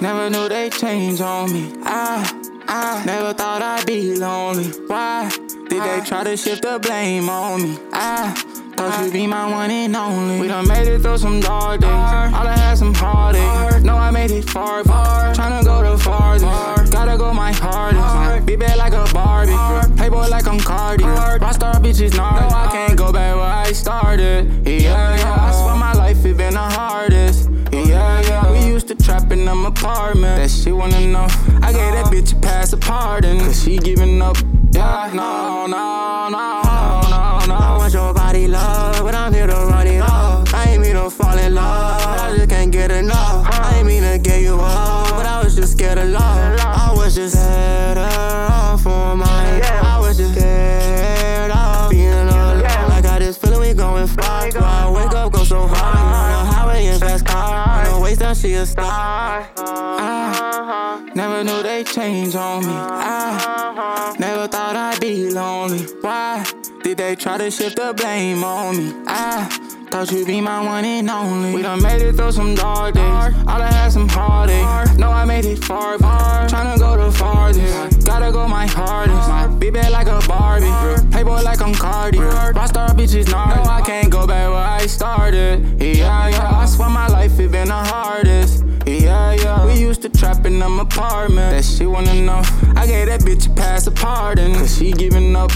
never knew they change on me. I, I never thought I'd be lonely. Why did they try to shift the blame on me? I thought you'd be my one and only. We done made it through some dark days. All I had some heartache. No, I made it far, Playboy like I'm Carti. Rockstar bitches. No, I can't go back where I started. Yeah, yeah. I swear my life it been the hardest. Yeah, yeah. We used to trap in them apartment. That shit wanna know. I gave that bitch a pass a pardon. Cause she giving up. Yeah, no, no, no, no, no. No. I want your body love, but I'm here to run it off. I ain't mean to fall in love, but I just can't get enough. I ain't mean to get you up, but I was just scared of love. I was just better So I wake up, go so hard. On the highway in fast car. No waste down, she a star. I never knew they change on me. I never thought I'd be lonely. Why did they try to shift the blame on me? I thought you'd be my one and only. We done made it through some dark days. All I had some heartache. No, I made it far, far. Tryna go the farthest. Gotta go my hardest. Be bad like a Barbie. Playboy like I'm Carti. Rockstar bitches, nah. No, I can't go back where I started. Yeah, yeah. I swear my life it been the hardest. Yeah, yeah. We used to trap in them apartment. That she wanna know. I gave that bitch a pass a pardon. Cause she giving up.